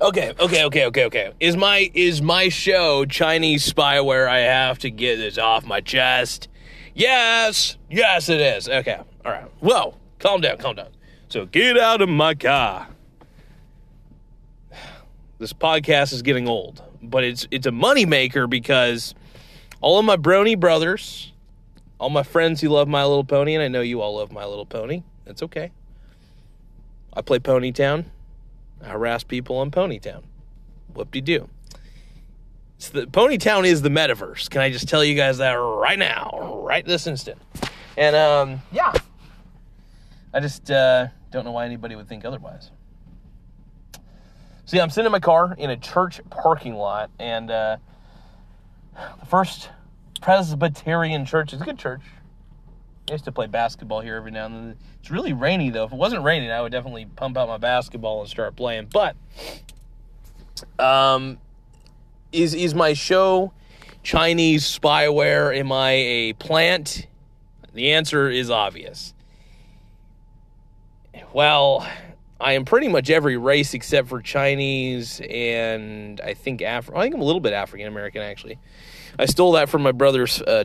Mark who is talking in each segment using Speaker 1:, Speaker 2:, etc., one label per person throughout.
Speaker 1: Okay, okay, okay, okay, okay. Is my is my show Chinese spyware? I have to get this off my chest. Yes, yes, it is. Okay, all right. Whoa, calm down, calm down. So get out of my car. This podcast is getting old, but it's it's a moneymaker because all of my brony brothers, all my friends who love My Little Pony, and I know you all love My Little Pony. That's okay. I play Ponytown. Harass people on Ponytown. Whoop de doo. So the Ponytown is the metaverse. Can I just tell you guys that right now, right this instant? And um, yeah, I just uh, don't know why anybody would think otherwise. See, I'm sitting in my car in a church parking lot, and uh, the first Presbyterian church is a good church. I used to play basketball here every now and then. It's really rainy though. If it wasn't raining, I would definitely pump out my basketball and start playing. But um is is my show Chinese spyware? Am I a plant? The answer is obvious. Well, I am pretty much every race except for Chinese and I think Afro. I think I'm a little bit African American actually. I stole that from my brother's uh,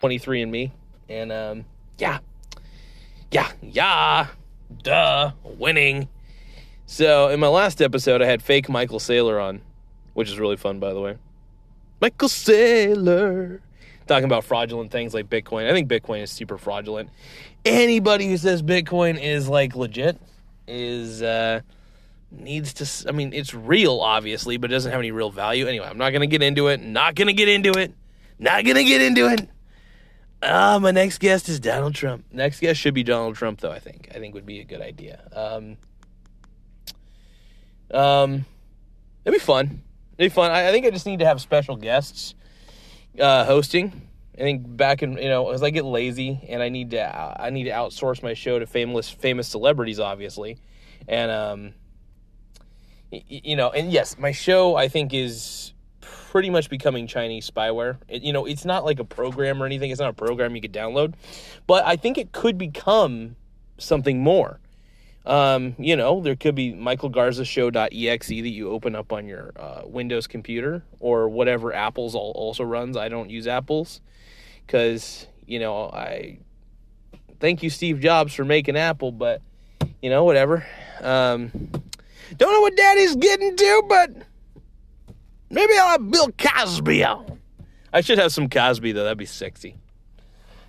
Speaker 1: 23andMe. And um, yeah, yeah, yeah, duh, winning. So in my last episode, I had fake Michael Saylor on, which is really fun, by the way. Michael Saylor. Talking about fraudulent things like Bitcoin. I think Bitcoin is super fraudulent. Anybody who says Bitcoin is like legit is uh needs to I mean it's real obviously, but it doesn't have any real value. Anyway, I'm not to get into it. Not to get into it. Not to get into it. Ah, my next guest is Donald Trump. Next guest should be Donald Trump, though. I think. I think would be a good idea. Um, um, it'd be fun. It'd be fun. I, I think I just need to have special guests uh, hosting. I think back in you know as I get lazy and I need to uh, I need to outsource my show to famous famous celebrities, obviously, and um, y- you know, and yes, my show I think is pretty much becoming Chinese spyware. It, you know, it's not like a program or anything. It's not a program you could download, but I think it could become something more. Um, you know, there could be Michael Garza Show.exe that you open up on your uh, Windows computer or whatever Apple's also runs. I don't use Apple's because you know I thank you Steve Jobs for making Apple, but you know whatever. Um, don't know what Daddy's getting to, but Maybe I'll have Bill Cosby on. I should have some Cosby though. That'd be sexy.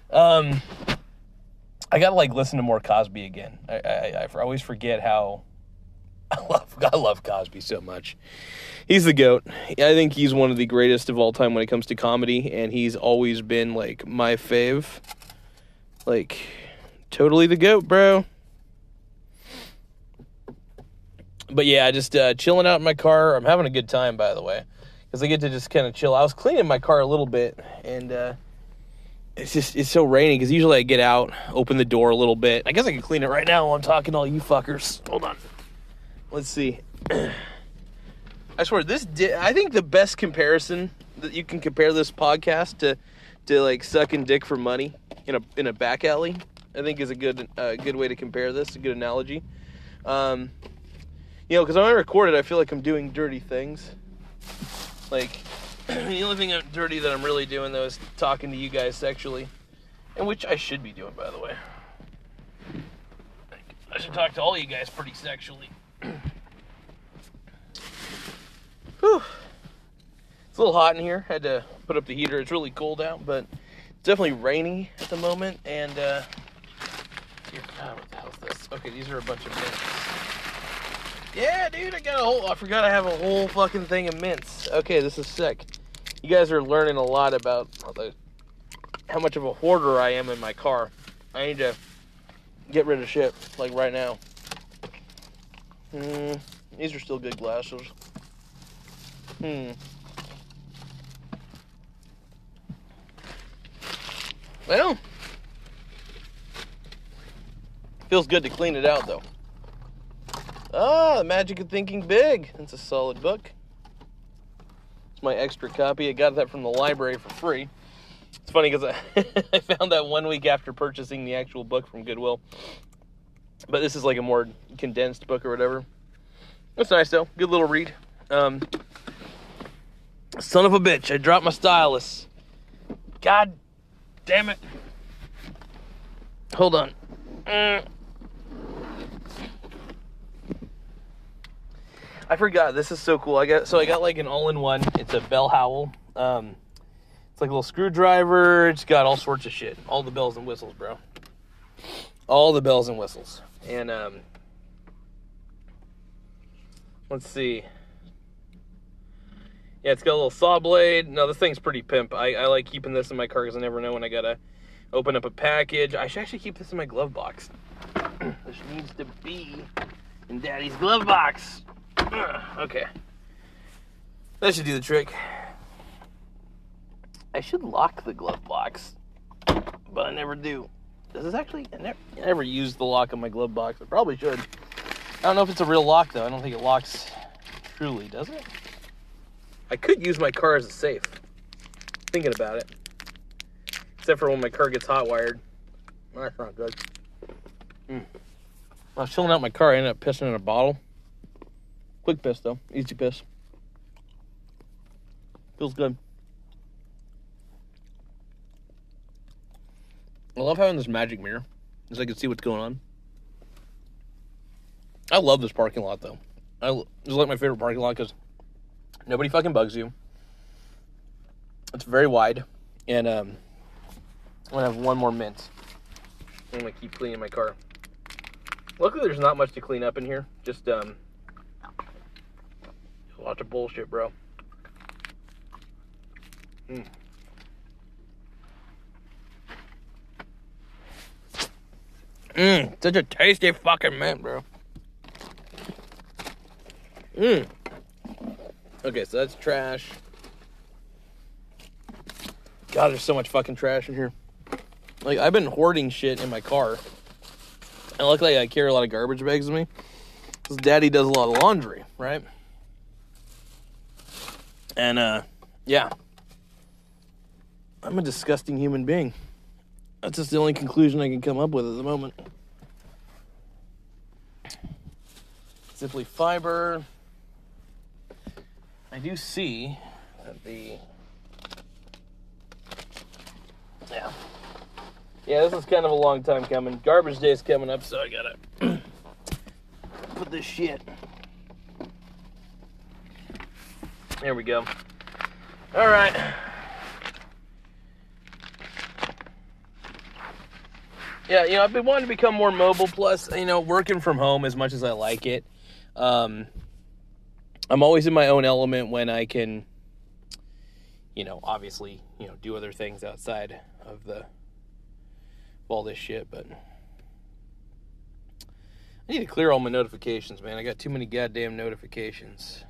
Speaker 1: Um, I gotta like listen to more Cosby again. I I, I always forget how I love I love Cosby so much. He's the goat. I think he's one of the greatest of all time when it comes to comedy, and he's always been like my fave. Like, totally the goat, bro. but yeah, just uh, chilling out in my car. I'm having a good time, by the way, because I get to just kind of chill. I was cleaning my car a little bit, and uh, it's just it's so rainy. Because usually I get out, open the door a little bit. I guess I can clean it right now while I'm talking to all you fuckers. Hold on. Let's see. I swear this. Di- I think the best comparison that you can compare this podcast to to like sucking dick for money in a in a back alley. I think is a good uh, good way to compare this. A good analogy. Um, you know, because when I record it, I feel like I'm doing dirty things. Like, the only thing I'm dirty that I'm really doing, though, is talking to you guys sexually. And which I should be doing, by the way. I should talk to all you guys pretty sexually. Whew. It's a little hot in here. Had to put up the heater. It's really cold out, but it's definitely rainy at the moment. And, uh, God, what the hell is this? Okay, these are a bunch of mints. Yeah, dude, I got a whole. I forgot I have a whole fucking thing of mints. Okay, this is sick. You guys are learning a lot about how much of a hoarder I am in my car. I need to get rid of shit like right now. Mm, these are still good glasses. Hmm. Well, feels good to clean it out though. Ah, The Magic of Thinking Big. That's a solid book. It's my extra copy. I got that from the library for free. It's funny because I, I found that one week after purchasing the actual book from Goodwill. But this is like a more condensed book or whatever. That's nice though. Good little read. Um, son of a bitch, I dropped my stylus. God damn it. Hold on. Mm. I forgot. This is so cool. I got so I got like an all-in-one. It's a bell howl. Um, it's like a little screwdriver. It's got all sorts of shit. All the bells and whistles, bro. All the bells and whistles. And um, let's see. Yeah, it's got a little saw blade. No, this thing's pretty pimp. I, I like keeping this in my car because I never know when I gotta open up a package. I should actually keep this in my glove box. this needs to be in Daddy's glove box. Okay. That should do the trick. I should lock the glove box, but I never do. Does this actually? I never, I never used the lock on my glove box. I probably should. I don't know if it's a real lock though. I don't think it locks truly, does it? I could use my car as a safe. Thinking about it. Except for when my car gets hot wired. That's not good. Mm. I was filling out my car. I ended up pissing in a bottle. Quick piss though. Easy piss. Feels good. I love having this magic mirror, because I can see what's going on. I love this parking lot though. I this is like my favorite parking lot because nobody fucking bugs you. It's very wide, and um, I'm gonna have one more mint. I'm gonna keep cleaning my car. Luckily, there's not much to clean up in here. Just um, lots of bullshit, bro. Mm. Mmm, such a tasty fucking mint, bro. Mmm. Okay, so that's trash. God, there's so much fucking trash in here. Like, I've been hoarding shit in my car. And luckily, I carry a lot of garbage bags with me. Because daddy does a lot of laundry, right? And, uh, yeah. I'm a disgusting human being. That's just the only conclusion I can come up with at the moment. Simply fiber. I do see that the yeah yeah this is kind of a long time coming. Garbage day is coming up, so I gotta put this shit. There we go. All right. Yeah, you know, I've been wanting to become more mobile. Plus, you know, working from home as much as I like it, um, I'm always in my own element when I can, you know, obviously, you know, do other things outside of the of all this shit. But I need to clear all my notifications, man. I got too many goddamn notifications.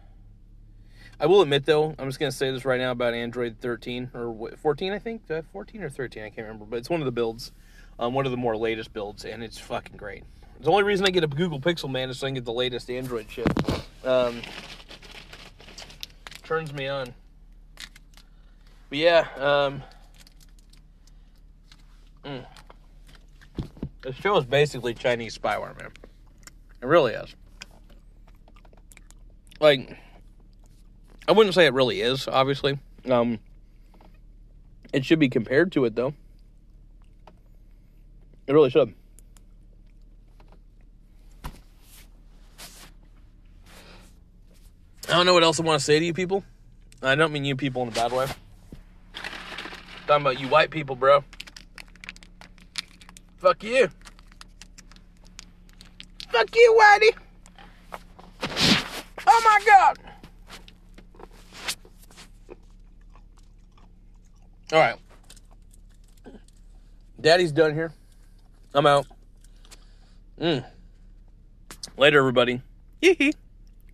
Speaker 1: I will admit, though, I'm just gonna say this right now about Android 13 or 14, I think. 14 or 13? I can't remember, but it's one of the builds um, one of the more latest builds, and it's fucking great. The only reason I get a Google Pixel, man, is so I can get the latest Android shit. Um, turns me on. But yeah, um, mm. this show is basically Chinese spyware, man. It really is. Like, I wouldn't say it really is, obviously. Um, it should be compared to it, though. It really should. I don't know what else I want to say to you people. I don't mean you people in a bad way. I'm talking about you white people, bro. Fuck you. Fuck you, Whitey. Oh my god. All right. Daddy's done here. I'm out. Mm. Later, everybody. Hee hee.